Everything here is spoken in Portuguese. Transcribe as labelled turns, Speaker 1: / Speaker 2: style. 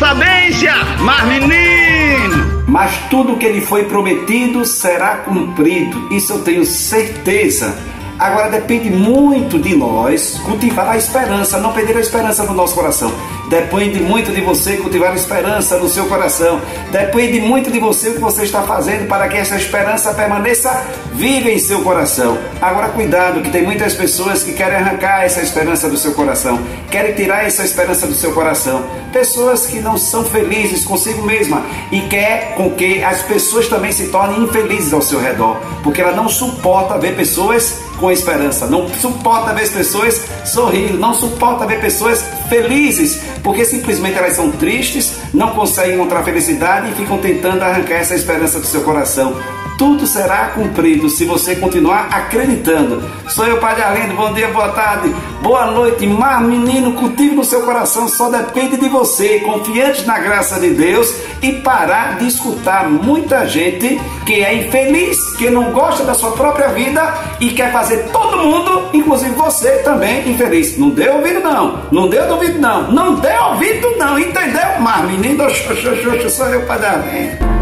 Speaker 1: sabência, mas menino! Mas tudo que lhe foi prometido será cumprido, isso eu tenho certeza. Agora depende muito de nós cultivar a esperança, não perder a esperança no nosso coração. Depende muito de você cultivar esperança no seu coração. Depende muito de você o que você está fazendo para que essa esperança permaneça viva em seu coração. Agora cuidado, que tem muitas pessoas que querem arrancar essa esperança do seu coração, querem tirar essa esperança do seu coração. Pessoas que não são felizes consigo mesma e quer com que as pessoas também se tornem infelizes ao seu redor, porque ela não suporta ver pessoas com esperança, não suporta ver as pessoas sorrindo, não suporta ver pessoas felizes, porque simplesmente elas são tristes, não conseguem encontrar felicidade e ficam tentando arrancar essa esperança do seu coração tudo será cumprido se você continuar acreditando. Sou eu, Padre Arlindo, bom dia, boa tarde, boa noite. Mar, menino, cultive no seu coração, só depende de você, confiante na graça de Deus e parar de escutar muita gente que é infeliz, que não gosta da sua própria vida e quer fazer todo mundo, inclusive você também, infeliz. Não deu ouvido, não. Não deu ouvido, não. Não deu ouvido, não. Entendeu? Mar, menino, sou eu, Padre Arlindo.